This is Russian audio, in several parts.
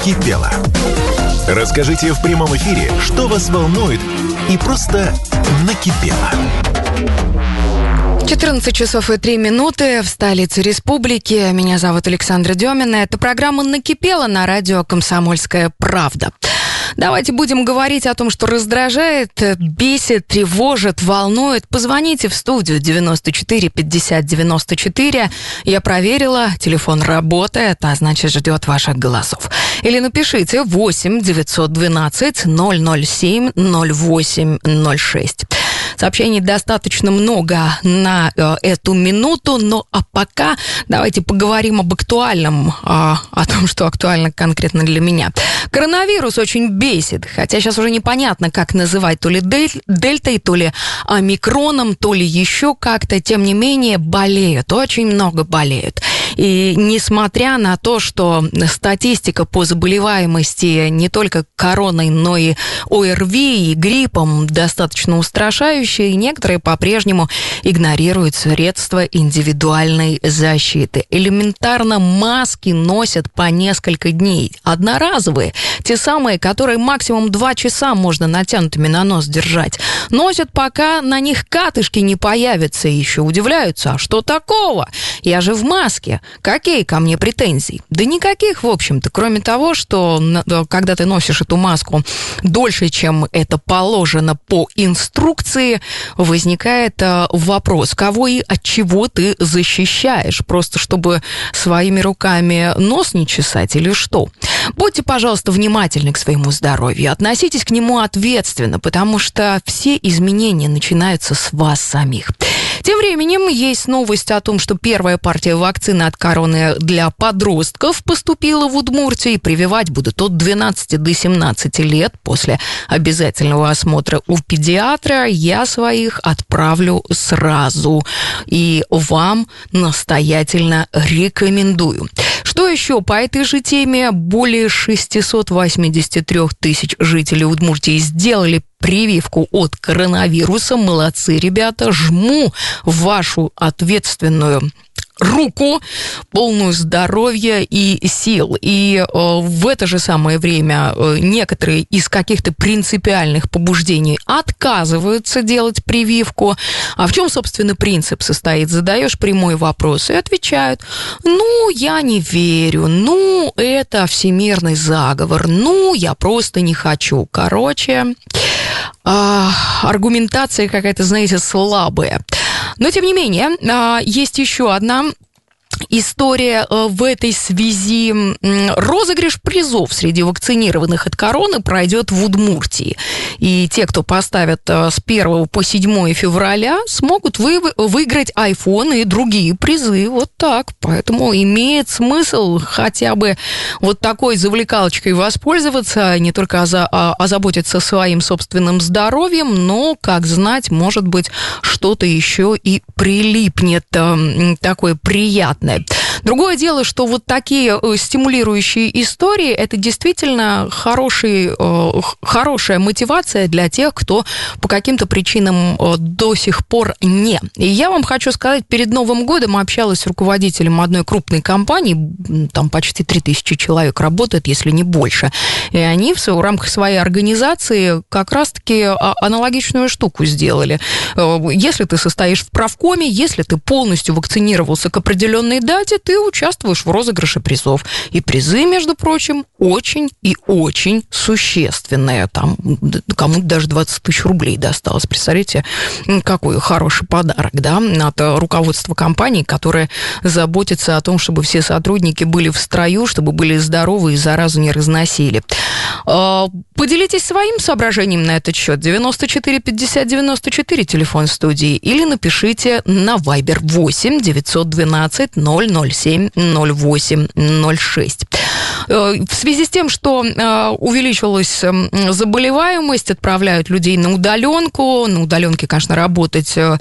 накипело. Расскажите в прямом эфире, что вас волнует и просто накипело. 14 часов и 3 минуты в столице республики. Меня зовут Александра Демина. Это программа «Накипела» на радио «Комсомольская правда». Давайте будем говорить о том, что раздражает, бесит, тревожит, волнует. Позвоните в студию 94 50 94. Я проверила, телефон работает, а значит ждет ваших голосов. Или напишите 8 912 007 08 06. Сообщений достаточно много на э, эту минуту, но а пока давайте поговорим об актуальном, э, о том, что актуально конкретно для меня. Коронавирус очень бесит, хотя сейчас уже непонятно, как называть, то ли дель, дельтой, то ли омикроном, то ли еще как-то, тем не менее болеют, очень много болеют. И несмотря на то, что статистика по заболеваемости не только короной, но и ОРВИ и гриппом достаточно устрашающая, некоторые по-прежнему игнорируют средства индивидуальной защиты. Элементарно маски носят по несколько дней. Одноразовые, те самые, которые максимум два часа можно натянутыми на нос держать. Носят, пока на них катышки не появятся, и еще удивляются, а что такого? Я же в маске. Какие ко мне претензии? Да никаких, в общем-то, кроме того, что когда ты носишь эту маску дольше, чем это положено по инструкции, возникает э, вопрос, кого и от чего ты защищаешь? Просто чтобы своими руками нос не чесать или что? Будьте, пожалуйста, внимательны к своему здоровью, относитесь к нему ответственно, потому что все изменения начинаются с вас самих. Тем временем есть новость о том, что первая партия вакцины от короны для подростков поступила в Удмуртию и прививать будут от 12 до 17 лет после обязательного осмотра у педиатра. Я своих отправлю сразу и вам настоятельно рекомендую. Что еще по этой же теме? Более 683 тысяч жителей Удмуртии сделали прививку от коронавируса. Молодцы, ребята. Жму вашу ответственную руку, полную здоровья и сил. И э, в это же самое время э, некоторые из каких-то принципиальных побуждений отказываются делать прививку. А в чем, собственно, принцип состоит? Задаешь прямой вопрос и отвечают, ну, я не верю, ну, это всемирный заговор, ну, я просто не хочу. Короче, э, аргументация какая-то, знаете, слабая. Но, тем не менее, а, есть еще одна история э, в этой связи. Розыгрыш призов среди вакцинированных от короны пройдет в Удмуртии. И те, кто поставят э, с 1 по 7 февраля, смогут вы, выиграть iPhone и другие призы. Вот так. Поэтому имеет смысл хотя бы вот такой завлекалочкой воспользоваться, не только а, озаботиться своим собственным здоровьем, но, как знать, может быть, что-то еще и прилипнет э, такое приятное приятное. Другое дело, что вот такие э, стимулирующие истории, это действительно хороший, э, хорошая мотивация для тех, кто по каким-то причинам э, до сих пор не. И я вам хочу сказать, перед Новым годом общалась с руководителем одной крупной компании, там почти 3000 человек работает, если не больше, и они в, в рамках своей организации как раз-таки а, аналогичную штуку сделали. Если ты состоишь в правкоме, если ты полностью вакцинировался к определенной дате ты участвуешь в розыгрыше призов. И призы, между прочим, очень и очень существенные. Там кому-то даже 20 тысяч рублей досталось. Представляете, какой хороший подарок, да, от руководства компании, которое заботится о том, чтобы все сотрудники были в строю, чтобы были здоровы и заразу не разносили. А, поделитесь своим соображением на этот счет. 94 50 94 телефон студии или напишите на Viber 8 912 007 08 06. В связи с тем, что э, увеличилась эм, заболеваемость, отправляют людей на удаленку. На удаленке, конечно, работать э,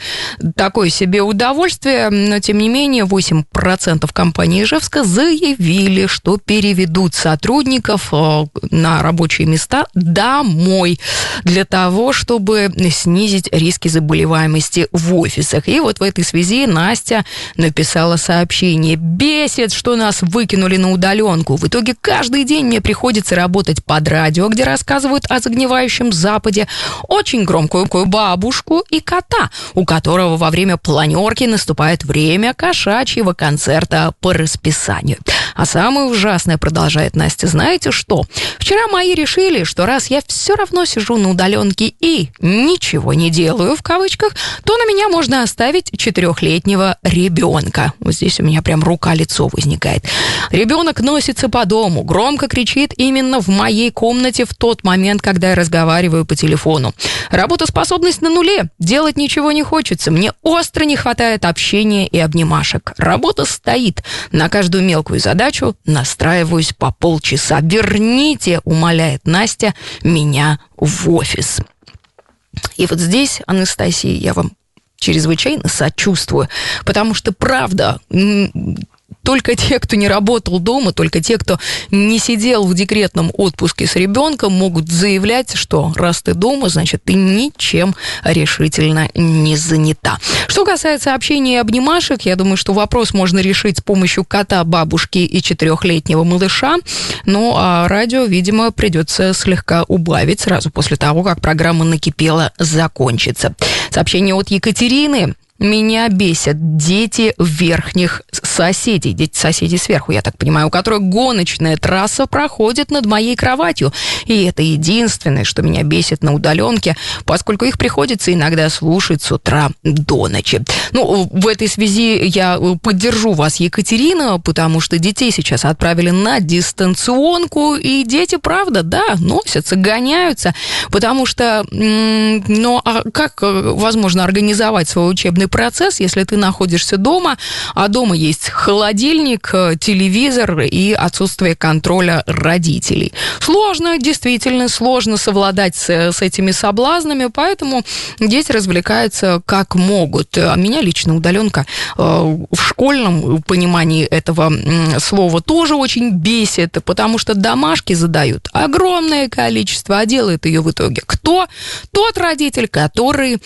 такое себе удовольствие, но тем не менее 8% компании Ижевска заявили, что переведут сотрудников э, на рабочие места домой для того, чтобы снизить риски заболеваемости в офисах. И вот в этой связи Настя написала сообщение. Бесит, что нас выкинули на удаленку. В итоге каждый день мне приходится работать под радио, где рассказывают о загнивающем Западе, очень громкую бабушку и кота, у которого во время планерки наступает время кошачьего концерта по расписанию. А самое ужасное, продолжает Настя, знаете что? Вчера мои решили, что раз я все равно сижу на удаленке и ничего не делаю, в кавычках, то на меня можно оставить четырехлетнего ребенка. Вот здесь у меня прям рука-лицо возникает. Ребенок носится по дому, громко кричит именно в моей комнате в тот момент, когда я разговариваю по телефону. Работоспособность на нуле. Делать ничего не хочется. Мне остро не хватает общения и обнимашек. Работа стоит. На каждую мелкую задачу настраиваюсь по полчаса. Верните, умоляет Настя, меня в офис. И вот здесь, Анастасия, я вам чрезвычайно сочувствую, потому что, правда, только те, кто не работал дома, только те, кто не сидел в декретном отпуске с ребенком, могут заявлять, что раз ты дома, значит, ты ничем решительно не занята. Что касается общения и обнимашек, я думаю, что вопрос можно решить с помощью кота, бабушки и четырехлетнего малыша. Ну, а радио, видимо, придется слегка убавить сразу после того, как программа «Накипела» закончится. Сообщение от Екатерины. Меня бесят дети верхних соседей, дети соседей сверху, я так понимаю, у которых гоночная трасса проходит над моей кроватью. И это единственное, что меня бесит на удаленке, поскольку их приходится иногда слушать с утра до ночи. Ну, в этой связи я поддержу вас, Екатерина, потому что детей сейчас отправили на дистанционку, и дети, правда, да, носятся, гоняются, потому что, ну, а как э, возможно организовать свой учебный процесс, если ты находишься дома, а дома есть холодильник, э, телевизор и отсутствие контроля родителей. Сложно, действительно сложно совладать с, с этими соблазнами, поэтому дети развлекаются как могут. А меня лично удаленка э, в школьном понимании этого слова тоже очень бесит, потому что домашки задают огромное количество, а делает ее в итоге кто? Тот родитель, который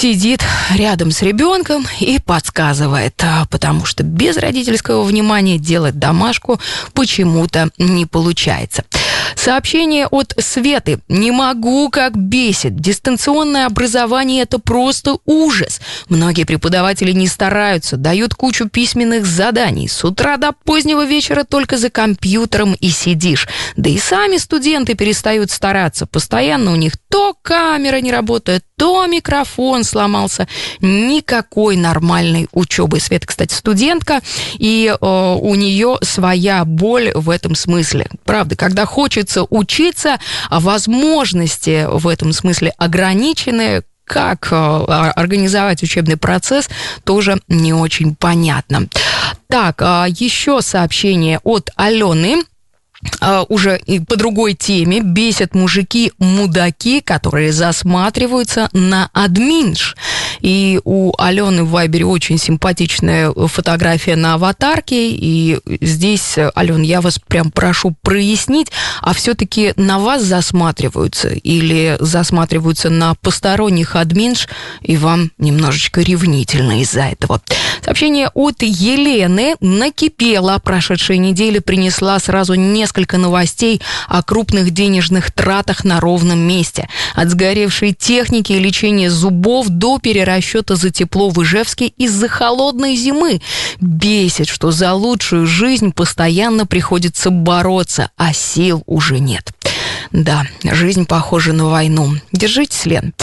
сидит рядом с ребенком и подсказывает, а, потому что без родительского внимания делать домашку почему-то не получается. Сообщение от Светы. Не могу, как бесит. Дистанционное образование – это просто ужас. Многие преподаватели не стараются, дают кучу письменных заданий. С утра до позднего вечера только за компьютером и сидишь. Да и сами студенты перестают стараться. Постоянно у них то камера не работает, то микрофон сломался. Никакой нормальной учебы. Света, кстати, студентка, и э, у нее своя боль в этом смысле. Правда, когда хочется учиться, а возможности в этом смысле ограничены, как э, организовать учебный процесс, тоже не очень понятно. Так, а еще сообщение от Алены. Uh, уже и по другой теме бесят мужики-мудаки, которые засматриваются на админш. И у Алены в Вайбере очень симпатичная фотография на аватарке. И здесь, Ален, я вас прям прошу прояснить, а все-таки на вас засматриваются или засматриваются на посторонних админш, и вам немножечко ревнительно из-за этого. Сообщение от Елены накипело. Прошедшая неделя принесла сразу несколько новостей о крупных денежных тратах на ровном месте. От сгоревшей техники и лечения зубов до перерасхода расчета за тепло в Ижевске из-за холодной зимы. Бесит, что за лучшую жизнь постоянно приходится бороться, а сил уже нет. Да, жизнь похожа на войну. Держитесь, Лен.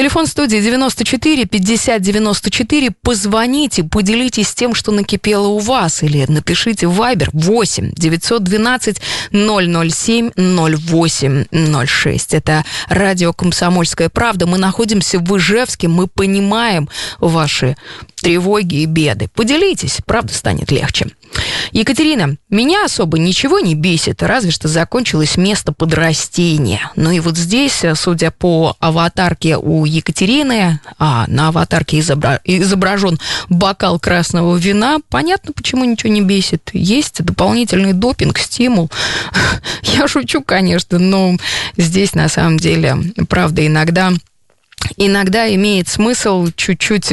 Телефон студии 94 50 94. Позвоните, поделитесь тем, что накипело у вас. Или напишите в Viber 8 912 007 08 06. Это радио «Комсомольская правда». Мы находимся в Ижевске. Мы понимаем ваши тревоги и беды. Поделитесь, правда станет легче. Екатерина, меня особо ничего не бесит, разве что закончилось место под растение. Ну и вот здесь, судя по аватарке у Екатерины, а на аватарке изобра... изображен бокал красного вина, понятно, почему ничего не бесит. Есть дополнительный допинг, стимул. Я шучу, конечно, но здесь на самом деле, правда, иногда иногда имеет смысл чуть-чуть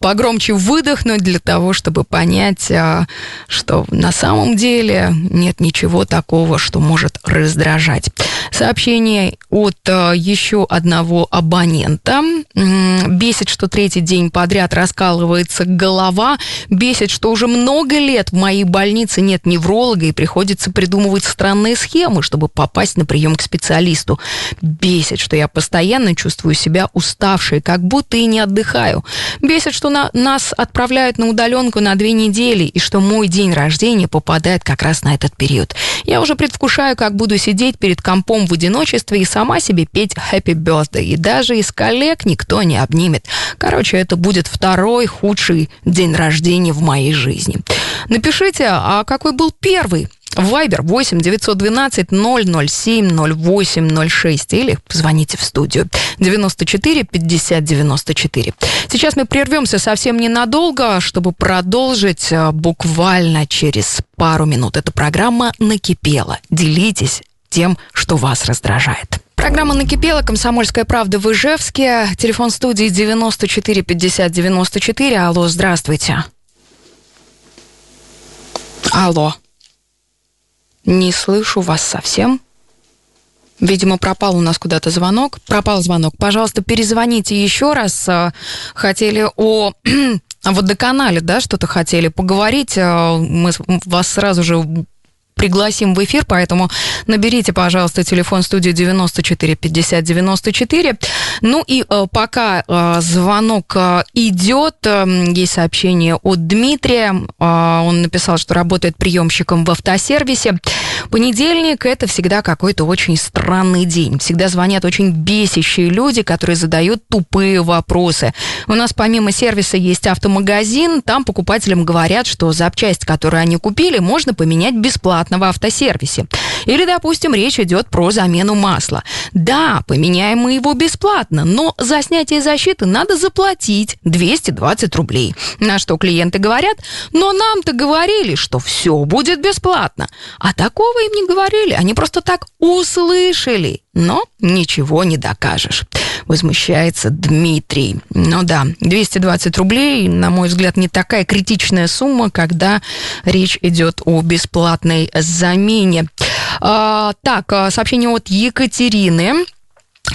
погромче выдохнуть для того, чтобы понять, а, что на самом деле нет ничего такого, что может раздражать. Сообщение от а, еще одного абонента. Бесит, что третий день подряд раскалывается голова. Бесит, что уже много лет в моей больнице нет невролога и приходится придумывать странные схемы, чтобы попасть на прием к специалисту. Бесит, что я постоянно чувствую себя уставшей, как будто и не отдыхаю. Бесит, что на, нас отправляют на удаленку на две недели, и что мой день рождения попадает как раз на этот период. Я уже предвкушаю, как буду сидеть перед компом в одиночестве и сама себе петь Happy Birthday. И даже из коллег никто не обнимет. Короче, это будет второй худший день рождения в моей жизни. Напишите, а какой был первый? Вайбер 8 912 007 08 06 или позвоните в студию 94 50 94. Сейчас мы прервемся совсем ненадолго, чтобы продолжить э, буквально через пару минут. Эта программа накипела. Делитесь тем, что вас раздражает. Программа «Накипела», «Комсомольская правда» в Ижевске. Телефон студии 94 50 94. Алло, здравствуйте. Алло. Не слышу вас совсем. Видимо, пропал у нас куда-то звонок. Пропал звонок. Пожалуйста, перезвоните еще раз. Э, хотели о водоканале, да, что-то хотели поговорить. Э, мы вас сразу же пригласим в эфир, поэтому наберите, пожалуйста, телефон студии 94 50 94. Ну и э, пока э, звонок э, идет, есть сообщение от Дмитрия. Он написал, что работает приемщиком в автосервисе. Понедельник – это всегда какой-то очень странный день. Всегда звонят очень бесящие люди, которые задают тупые вопросы. У нас помимо сервиса есть автомагазин. Там покупателям говорят, что запчасть, которую они купили, можно поменять бесплатно в автосервисе. Или, допустим, речь идет про замену масла. Да, поменяем мы его бесплатно, но за снятие защиты надо заплатить 220 рублей. На что клиенты говорят, но нам-то говорили, что все будет бесплатно. А такого им не говорили, они просто так услышали. Но ничего не докажешь. Возмущается Дмитрий. Ну да, 220 рублей, на мой взгляд, не такая критичная сумма, когда речь идет о бесплатной замене. А, так, а, сообщение от Екатерины.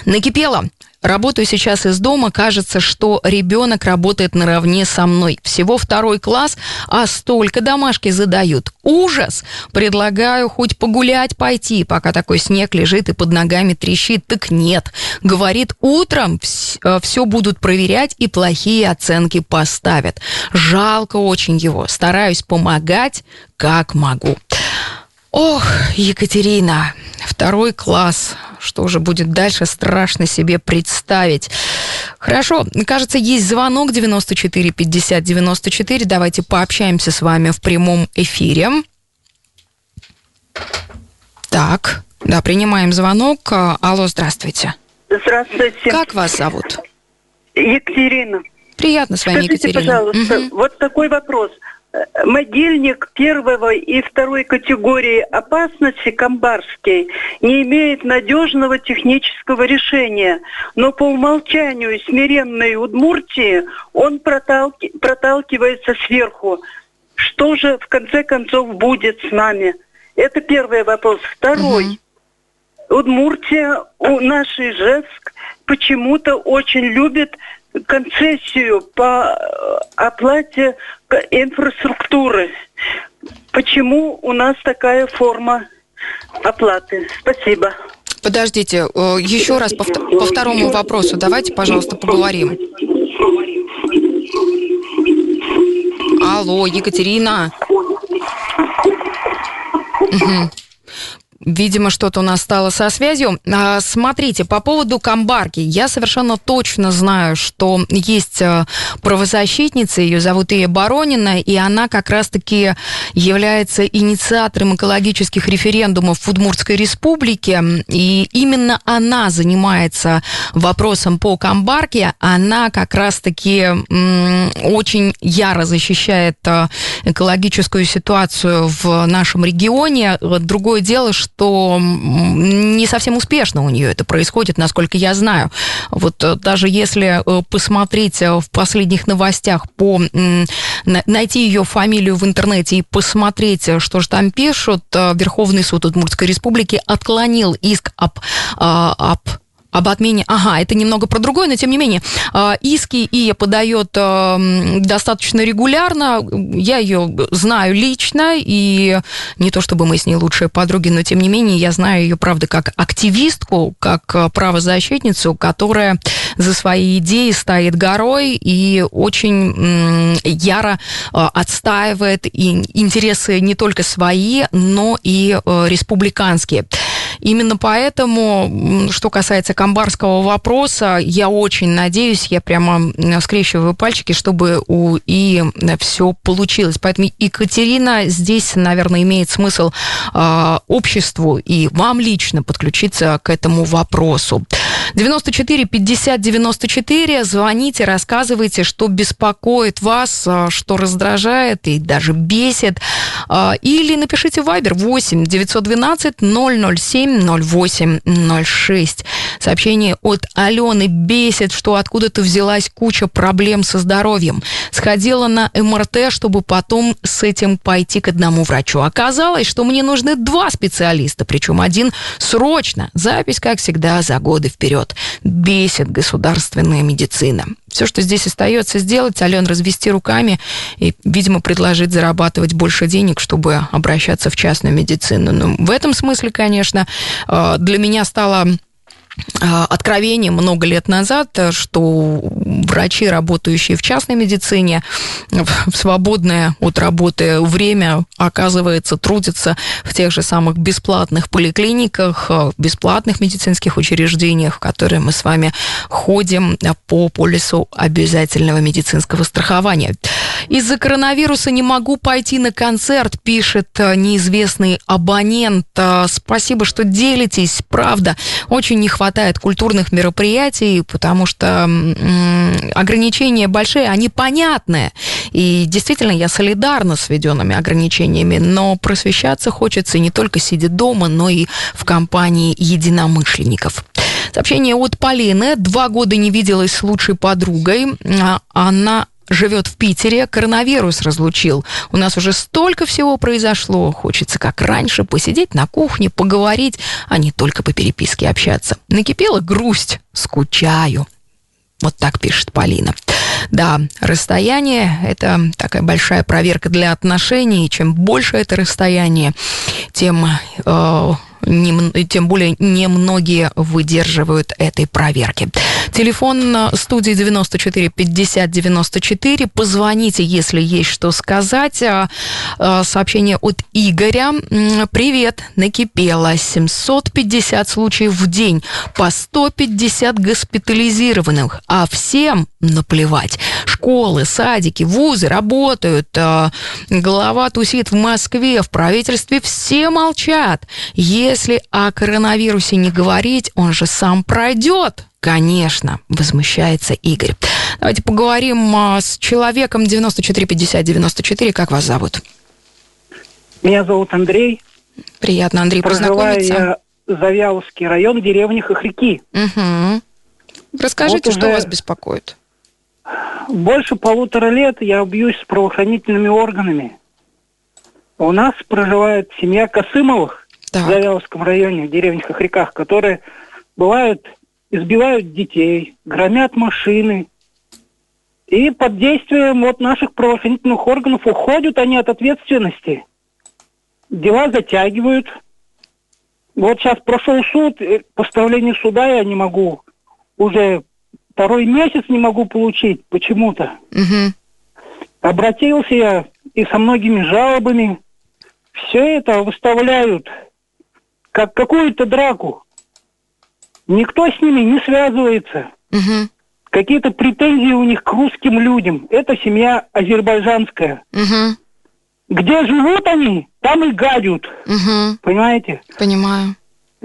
Накипело. Работаю сейчас из дома, кажется, что ребенок работает наравне со мной. Всего второй класс, а столько домашки задают. Ужас! Предлагаю хоть погулять пойти, пока такой снег лежит и под ногами трещит. Так нет. Говорит, утром все э, будут проверять и плохие оценки поставят. Жалко очень его. Стараюсь помогать, как могу. Ох, Екатерина, второй класс. Что же будет дальше, страшно себе представить. Хорошо, кажется, есть звонок 94 50 94. Давайте пообщаемся с вами в прямом эфире. Так, да, принимаем звонок. Алло, здравствуйте. Здравствуйте. Как вас зовут? Екатерина. Приятно с вами, Скажите, Екатерина. пожалуйста, угу. вот такой вопрос – Могильник первого и второй категории опасности Камбарский не имеет надежного технического решения, но по умолчанию смиренной Удмуртии он проталки, проталкивается сверху. Что же в конце концов будет с нами? Это первый вопрос. Второй. Угу. Удмуртия, у нашей Ижевск почему-то очень любит концессию по э, оплате инфраструктуры. Почему у нас такая форма оплаты? Спасибо. Подождите, э, еще раз по, по второму вопросу давайте, пожалуйста, поговорим. Алло, Екатерина. Угу. Видимо, что-то у нас стало со связью. А, смотрите, по поводу Камбарки. Я совершенно точно знаю, что есть э, правозащитница, ее зовут Ия Баронина, и она как раз-таки является инициатором экологических референдумов в Удмуртской республике. И именно она занимается вопросом по Камбарке. Она как раз-таки очень яро защищает э, экологическую ситуацию в нашем регионе. Другое дело, что что не совсем успешно у нее это происходит, насколько я знаю. Вот э, даже если э, посмотреть в последних новостях, по, найти ее фамилию в интернете и посмотреть, что же там пишут, Верховный суд Удмуртской Республики отклонил иск об, об об отмене. Ага, это немного про другое, но тем не менее. А, иски ИЯ подает а, достаточно регулярно. Я ее знаю лично, и не то чтобы мы с ней лучшие подруги, но тем не менее я знаю ее, правда, как активистку, как а, правозащитницу, которая за свои идеи стоит горой и очень яро отстаивает интересы не только свои, но и республиканские. Именно поэтому, что касается камбарского вопроса, я очень надеюсь, я прямо скрещиваю пальчики, чтобы у и все получилось. Поэтому, Екатерина, здесь, наверное, имеет смысл э, обществу и вам лично подключиться к этому вопросу. 94 50 94, звоните, рассказывайте, что беспокоит вас, а, что раздражает и даже бесит. А, или напишите Viber 8 912 007 08 06. Сообщение от Алены бесит, что откуда-то взялась куча проблем со здоровьем. Сходила на МРТ, чтобы потом с этим пойти к одному врачу. Оказалось, что мне нужны два специалиста, причем один срочно. Запись, как всегда, за годы вперед. Бесит государственная медицина. Все, что здесь остается сделать, Ален, развести руками и, видимо, предложить зарабатывать больше денег, чтобы обращаться в частную медицину. Но ну, в этом смысле, конечно, э, для меня стало откровение много лет назад, что врачи, работающие в частной медицине, в свободное от работы время, оказывается, трудятся в тех же самых бесплатных поликлиниках, э, бесплатных медицинских учреждениях, в которые мы с вами ходим по полису обязательного медицинского страхования. Из-за коронавируса не могу пойти на концерт, пишет э, неизвестный абонент. Спасибо, что делитесь. Правда, очень не хватает культурных мероприятий, потому что ограничения большие, они понятные. И действительно, я солидарна с введенными ограничениями, но просвещаться хочется не только сидя дома, но и в компании единомышленников. Сообщение от Полины. Два года не виделась с лучшей подругой. А она живет в Питере, коронавирус разлучил. У нас уже столько всего произошло. Хочется, как раньше, посидеть на кухне, поговорить, а не только по переписке общаться. Накипела грусть, скучаю. Вот так пишет Полина. Да, расстояние – это такая большая проверка для отношений. И чем больше это расстояние, тем э, не, тем более немногие выдерживают этой проверки. Телефон студии 94 50 94. Позвоните, если есть что сказать. А, а, сообщение от Игоря. Привет, накипело. 750 случаев в день, по 150 госпитализированных, а всем наплевать. Школы, садики, вузы работают. А, голова тусит в Москве, в правительстве все молчат. Если о коронавирусе не говорить, он же сам пройдет. Конечно, возмущается Игорь. Давайте поговорим а, с человеком 945094. Как вас зовут? Меня зовут Андрей. Приятно, Андрей, Проживаю я Завьяловский район, деревня Хохряки. Угу. Расскажите, вот что вас беспокоит? Больше полутора лет я бьюсь с правоохранительными органами. У нас проживает семья Косымовых так. в Завьяловском районе, в деревне Хохряках, которые бывают избивают детей, громят машины. И под действием вот наших правоохранительных органов уходят они от ответственности. Дела затягивают. Вот сейчас прошел суд, поставление суда я не могу. Уже второй месяц не могу получить почему-то. Угу. Обратился я и со многими жалобами. Все это выставляют как какую-то драку. Никто с ними не связывается. Угу. Какие-то претензии у них к русским людям. Это семья азербайджанская. Угу. Где живут они, там и гадят. Угу. Понимаете? Понимаю.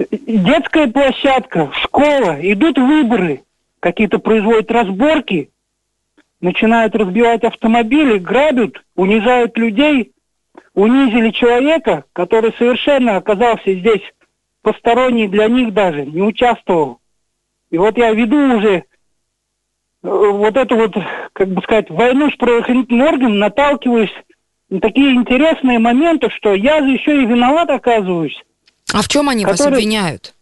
Детская площадка, школа, идут выборы. Какие-то производят разборки, начинают разбивать автомобили, грабят, унижают людей, унизили человека, который совершенно оказался здесь посторонний для них даже не участвовал. И вот я веду уже э, вот эту вот, как бы сказать, войну с правоохранительным органом, наталкиваюсь на такие интересные моменты, что я же еще и виноват оказываюсь. А в чем они который, вас обвиняют?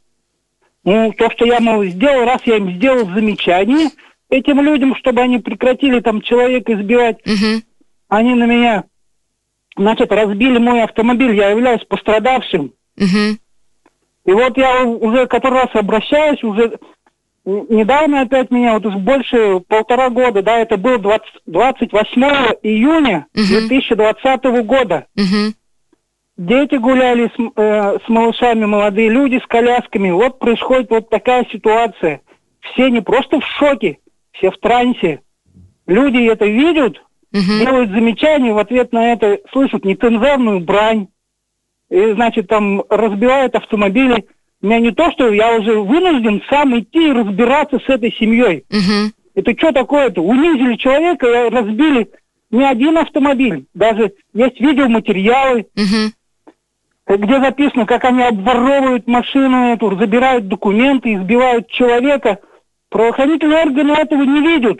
Ну, то, что я, мол, сделал, раз я им сделал замечание этим людям, чтобы они прекратили там человека избивать, угу. они на меня, значит, разбили мой автомобиль, я являюсь пострадавшим. Угу. И вот я уже который раз обращаюсь, уже недавно опять меня, вот уже больше полтора года, да, это был 20, 28 июня угу. 2020 года. Угу. Дети гуляли с, э, с малышами, молодые люди с колясками. Вот происходит вот такая ситуация. Все не просто в шоке, все в трансе. Люди это видят, угу. делают замечания, в ответ на это слышат нецензурную брань. И, значит, там разбивают автомобили. У меня не то, что я уже вынужден сам идти и разбираться с этой семьей. Угу. Это что такое-то? Унизили человека, разбили не один автомобиль. Даже есть видеоматериалы. Угу где записано, как они обворовывают машину эту, забирают документы, избивают человека. Правоохранительные органы этого не видят.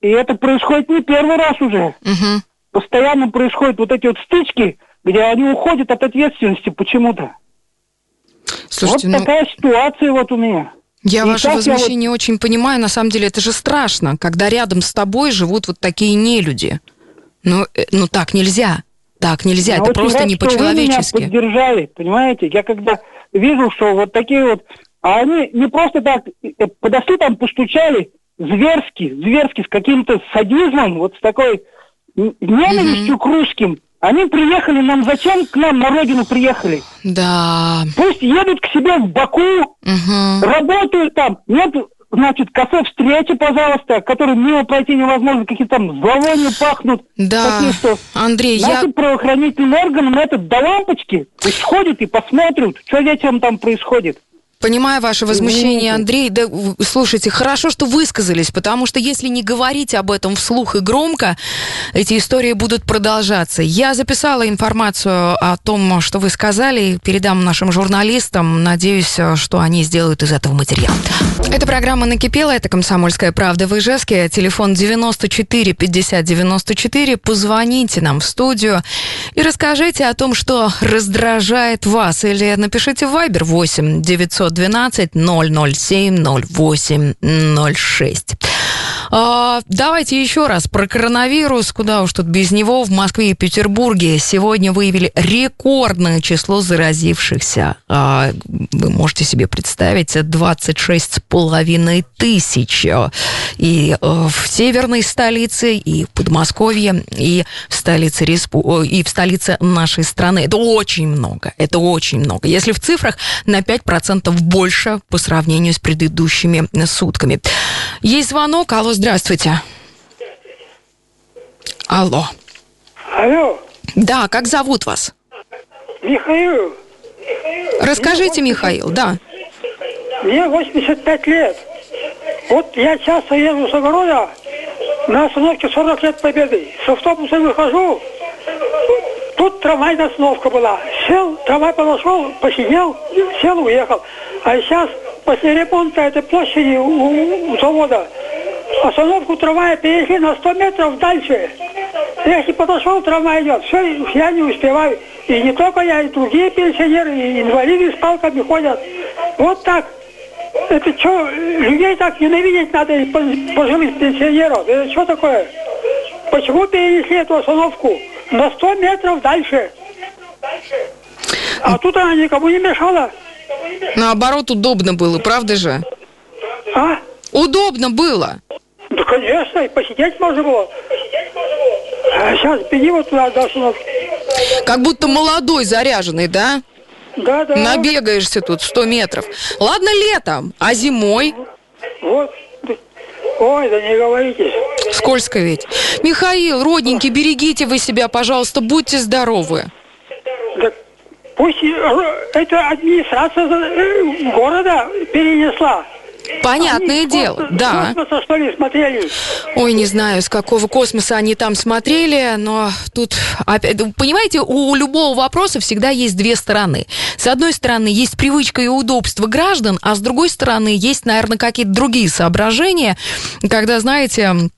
И это происходит не первый раз уже. Угу. Постоянно происходят вот эти вот стычки, где они уходят от ответственности почему-то. Слушайте, вот ну... такая ситуация вот у меня. Я и ваше возмущение я вот... очень понимаю. На самом деле это же страшно, когда рядом с тобой живут вот такие нелюди. Ну, э, ну так нельзя. Так нельзя, я это просто не по-человечески. Вы меня поддержали, понимаете? Я когда вижу, что вот такие вот, а они не просто так э, подошли там, постучали, зверски, зверски, с каким-то садизмом, вот с такой ненавистью mm-hmm. к русским. Они приехали нам зачем к нам на родину приехали? Да. Пусть едут к себе в Баку, угу. работают там. Нет значит, кафе встречи, пожалуйста, которые мимо пройти невозможно, какие там зловония пахнут. Да, такие, что Андрей, наши я... правоохранительные органы на это до лампочки пусть ходят и посмотрят, что вечером там происходит. Понимаю ваше возмущение, Андрей. Да, слушайте, хорошо, что высказались, потому что если не говорить об этом вслух и громко, эти истории будут продолжаться. Я записала информацию о том, что вы сказали, передам нашим журналистам. Надеюсь, что они сделают из этого материал. Эта программа накипела, это «Комсомольская правда» в Ижевске. Телефон 94 50 94. Позвоните нам в студию и расскажите о том, что раздражает вас. Или напишите в Viber 8 900 912 007 08 06. А, давайте еще раз про коронавирус. Куда уж тут без него. В Москве и Петербурге сегодня выявили рекордное число заразившихся. А, вы можете себе представить, 26 с половиной тысяч. И э, в северной столице, и в Подмосковье, и в столице, респу... и в столице нашей страны. Это очень много. Это очень много. Если в цифрах на 5% больше по сравнению с предыдущими сутками. Есть звонок. Алло, здравствуйте. Алло. Алло. Да, как зовут вас? Михаил. Расскажите, Михаил, да. Мне 85 лет. Вот я часто еду с огорода на остановке 40 лет победы. С автобуса выхожу, тут трамвайная остановка была. Сел, трамвай подошел, посидел, сел, уехал. А сейчас после ремонта этой площади у, у завода остановку трамвая перешли на 100 метров дальше. Если подошел, трамвай идет. Все, я не успеваю. И не только я, и другие пенсионеры, и инвалиды с палками ходят. Вот так. Это что, людей так ненавидеть надо, пожилых пенсионеров? Это что такое? Почему перенесли эту остановку на 100 метров дальше? А тут она никому не мешала. Наоборот, удобно было, правда же? А? Удобно было. Да, конечно, и посидеть можно было. А сейчас беги вот туда остановки. Как будто молодой, заряженный, да? Да, да. Набегаешься тут 100 метров. Ладно летом, а зимой? Вот. Ой, да не говорите. Скользко ведь. Михаил, родненький, берегите вы себя, пожалуйста, будьте здоровы. Да пусть э, это администрация э, города перенесла. Понятное они дело, да. Космоса, что ли, смотрели? Ой, не знаю, с какого космоса они там смотрели, но тут, опять, понимаете, у любого вопроса всегда есть две стороны. С одной стороны, есть привычка и удобство граждан, а с другой стороны, есть, наверное, какие-то другие соображения, когда, знаете,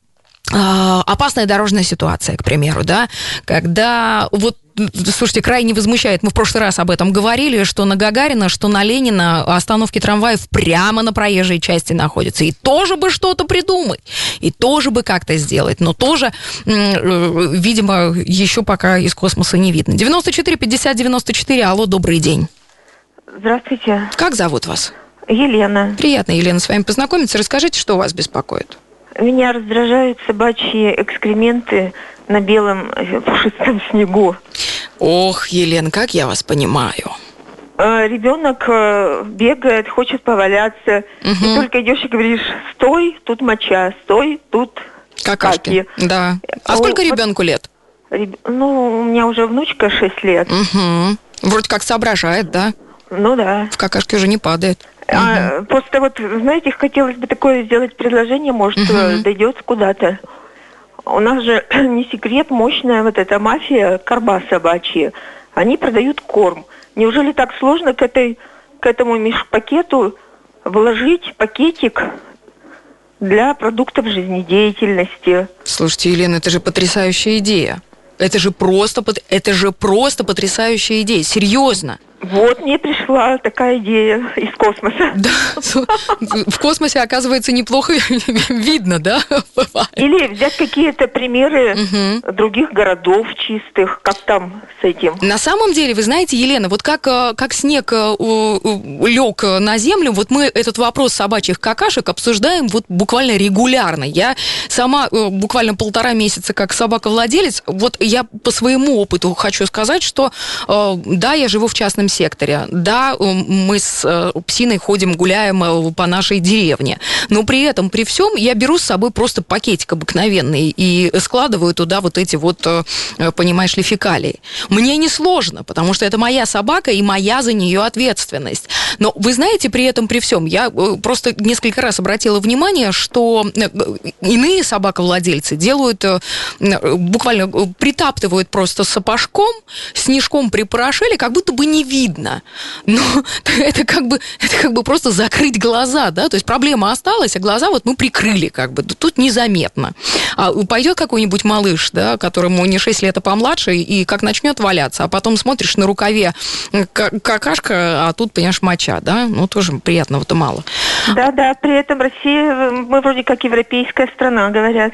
а, опасная дорожная ситуация, к примеру, да, когда вот Слушайте, крайне возмущает. Мы в прошлый раз об этом говорили, что на Гагарина, что на Ленина остановки трамваев прямо на проезжей части находятся. И тоже бы что-то придумать, и тоже бы как-то сделать. Но тоже, э, видимо, еще пока из космоса не видно. 94 50 94. Алло, добрый день. Здравствуйте. Как зовут вас? Елена. Приятно, Елена, с вами познакомиться. Расскажите, что вас беспокоит? Меня раздражают собачьи экскременты на белом э, пушистом снегу. Ох, Елена, как я вас понимаю. А, ребенок э, бегает, хочет поваляться. Угу. И только идешь и говоришь, стой, тут моча, стой, тут какашки. Каки. Да. А, а сколько ребенку лет? Ну, у меня уже внучка 6 лет. Угу. Вроде как соображает, да? Ну да. В какашке уже не падает. А, угу. Просто вот, знаете, хотелось бы такое сделать предложение, может, угу. дойдет куда-то. У нас же не секрет, мощная вот эта мафия, корба собачья. Они продают корм. Неужели так сложно к, этой, к этому межпакету вложить пакетик для продуктов жизнедеятельности? Слушайте, Елена, это же потрясающая идея. Это же просто, это же просто потрясающая идея. Серьезно. Вот мне пришла такая идея из космоса. Да, в космосе, оказывается, неплохо видно, да? Или взять какие-то примеры угу. других городов чистых, как там с этим. На самом деле, вы знаете, Елена, вот как, э, как снег э, лег на землю, вот мы этот вопрос собачьих какашек обсуждаем вот буквально регулярно. Я сама э, буквально полтора месяца как собака-владелец, вот я по своему опыту хочу сказать, что да, я живу в частном секторе. Да, мы с э, псиной ходим, гуляем э, по нашей деревне, но при этом, при всем, я беру с собой просто пакетик обыкновенный и складываю туда вот эти вот, э, понимаешь ли, фекалии. Мне не сложно, потому что это моя собака и моя за нее ответственность. Но вы знаете, при этом, при всем, я просто несколько раз обратила внимание, что иные собаковладельцы делают, буквально притаптывают просто сапожком, снежком припорошили, как будто бы не видно видно. Но это как бы, это как бы просто закрыть глаза, да, то есть проблема осталась, а глаза вот мы прикрыли как бы, тут незаметно. А пойдет какой-нибудь малыш, да, которому не 6 лет, а помладше, и как начнет валяться, а потом смотришь на рукаве какашка, а тут, понимаешь, моча, да, ну тоже приятного-то мало. Да-да, при этом Россия, мы вроде как европейская страна, говорят.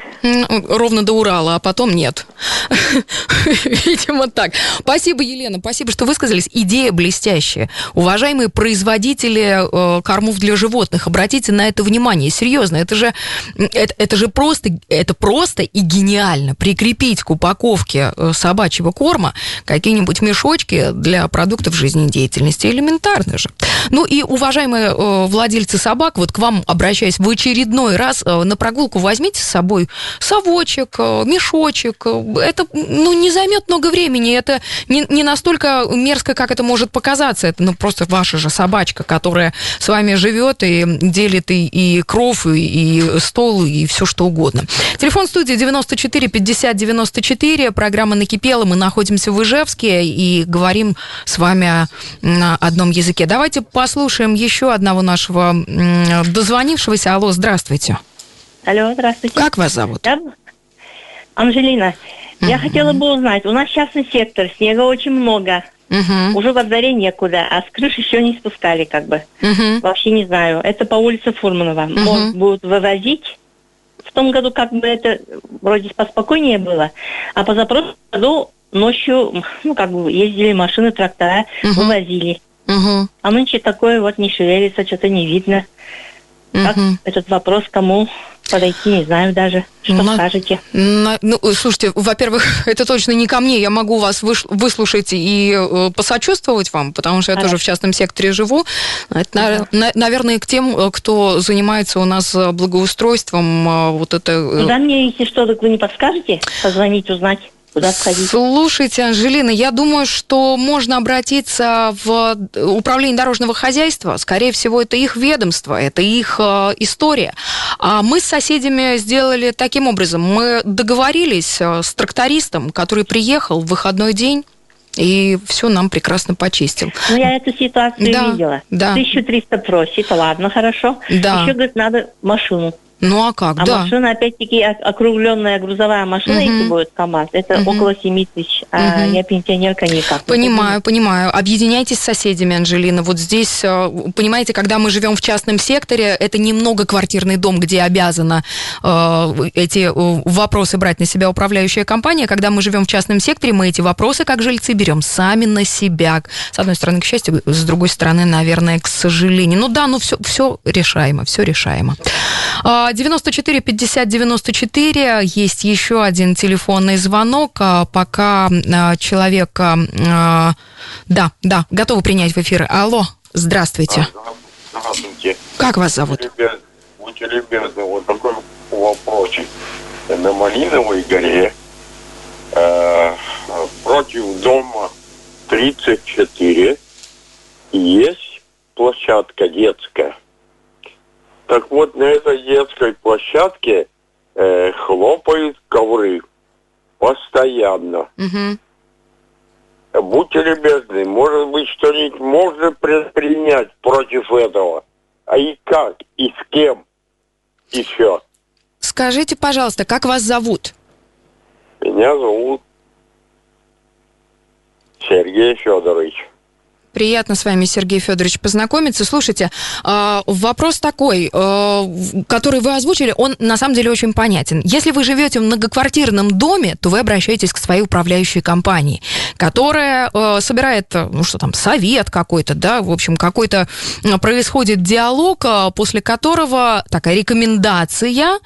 Ровно до Урала, а потом нет. Видимо, так. Спасибо, Елена, спасибо, что высказались. Идея блестящая. Уважаемые производители э, кормов для животных, обратите на это внимание. Серьезно, это же, это, это же просто, это просто и гениально. Прикрепить к упаковке э, собачьего корма какие-нибудь мешочки для продуктов жизнедеятельности. Элементарно же. Ну и, уважаемые э, владельцы собак, вот к вам обращаясь в очередной раз, э, на прогулку возьмите с собой совочек, э, мешочек. Это ну, не займет много времени. Это не, не настолько мерзко, как это может показаться. Это ну, просто ваша же собачка, которая с вами живет и делит и, и кров, и, и стол, и все что угодно. Телефон студии 94 50 94. Программа «Накипела». Мы находимся в Ижевске и говорим с вами на одном языке. Давайте послушаем еще одного нашего дозвонившегося. Алло, здравствуйте. Алло, здравствуйте. Как вас зовут? Я... Анжелина. Я хотела бы узнать, у нас частный сектор, снега очень много. Угу. Уже во дворе некуда, а с крыши еще не спускали как бы. Угу. Вообще не знаю. Это по улице Фурманова. Угу. Может, будут вывозить. В том году как бы это вроде поспокойнее было. А позапрошлом году ночью, ну, как бы ездили машины, трактора, угу. вывозили. Угу. А нынче такое вот не шевелится, что-то не видно. Как угу. этот вопрос кому подойти, не знаю даже. Что на, скажете? На, ну, слушайте, во-первых, это точно не ко мне. Я могу вас выслушать и э, посочувствовать вам, потому что я Хорошо. тоже в частном секторе живу. Это, угу. на, наверное, к тем, э, кто занимается у нас благоустройством, э, вот это... Куда мне, если что, так вы не подскажете? Позвонить, узнать? Куда сходить? Слушайте, Анжелина, я думаю, что можно обратиться в управление дорожного хозяйства. Скорее всего, это их ведомство, это их э, история. А мы с соседями сделали таким образом. Мы договорились э, с трактористом, который приехал в выходной день и все нам прекрасно почистил. Ну, я эту ситуацию да, видела. Да. 1300 просит, ладно, хорошо. Да. Еще, говорит, надо машину. Ну а как, а да. машина, опять-таки, округленная грузовая машина, угу. если будет КАМАЗ, это угу. около 7 тысяч, а угу. я пенсионерка никак. Понимаю, понимаю. Объединяйтесь с соседями, Анжелина. Вот здесь, э, понимаете, когда мы живем в частном секторе, это немного квартирный дом, где обязана э, эти э, вопросы брать на себя управляющая компания. Когда мы живем в частном секторе, мы эти вопросы, как жильцы, берем сами на себя. С одной стороны, к счастью, с другой стороны, наверное, к сожалению. Ну да, ну все, все решаемо, все решаемо. 94 50 94. Есть еще один телефонный звонок. А, пока а, человек... А, да, да, готовы принять в эфир. Алло, здравствуйте. Здравствуйте. Как вас зовут? Будьте любезны, вот такой вопросик. На Малиновой горе э, против дома 34 есть площадка детская. Так вот, на этой детской площадке э, хлопают ковры постоянно. Угу. Будьте любезны, может быть, что-нибудь можно предпринять против этого? А и как? И с кем? Еще. Скажите, пожалуйста, как вас зовут? Меня зовут Сергей Федорович. Приятно с вами, Сергей Федорович, познакомиться. Слушайте, а, вопрос такой, а, который вы озвучили, он на самом деле очень понятен. Если вы живете в многоквартирном доме, то вы обращаетесь к своей управляющей компании, которая а, собирает, ну что там, совет какой-то, да, в общем, какой-то происходит диалог, после которого такая рекомендация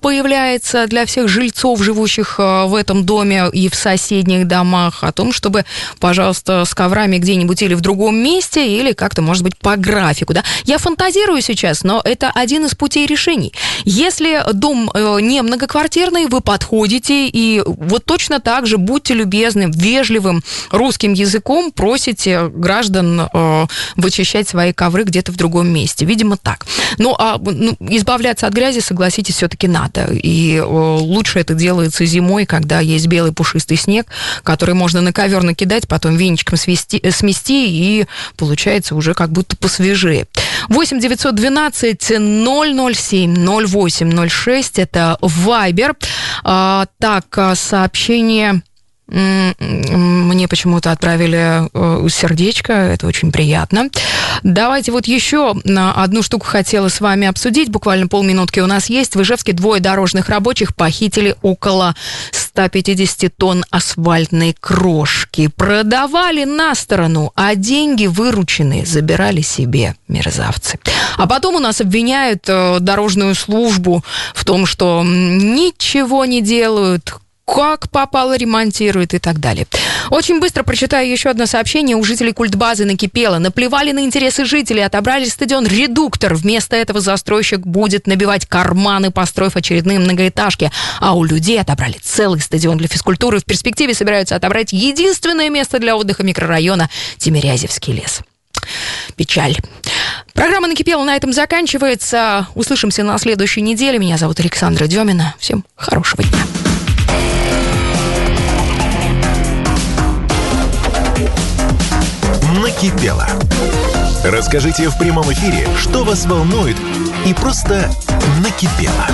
появляется для всех жильцов, живущих в этом доме и в соседних домах, о том, чтобы, пожалуйста, с коврами где-нибудь или в другом месте или как-то, может быть, по графику. Да? Я фантазирую сейчас, но это один из путей решений. Если дом э, не многоквартирный, вы подходите и вот точно так же будьте любезны, вежливым русским языком просите граждан э, вычищать свои ковры где-то в другом месте. Видимо, так. Ну, а ну, избавляться от грязи, согласитесь, все-таки надо. И э, лучше это делается зимой, когда есть белый пушистый снег, который можно на ковер накидать, потом веничком свести, смести и получается уже как будто посвежее. 8 912 007 08 06 это Вайбер. А, так, а, сообщение мне почему-то отправили э, сердечко, это очень приятно. Давайте вот еще одну штуку хотела с вами обсудить. Буквально полминутки у нас есть. В Ижевске двое дорожных рабочих похитили около 150 тонн асфальтной крошки. Продавали на сторону, а деньги вырученные забирали себе мерзавцы. А потом у нас обвиняют э, дорожную службу в том, что ничего не делают, как попало, ремонтирует и так далее. Очень быстро прочитаю еще одно сообщение. У жителей культбазы накипело. Наплевали на интересы жителей, отобрали стадион «Редуктор». Вместо этого застройщик будет набивать карманы, построив очередные многоэтажки. А у людей отобрали целый стадион для физкультуры. В перспективе собираются отобрать единственное место для отдыха микрорайона Тимирязевский лес. Печаль. Программа «Накипела» на этом заканчивается. Услышимся на следующей неделе. Меня зовут Александра Демина. Всем хорошего дня. Накипело. Расскажите в прямом эфире, что вас волнует и просто накипело.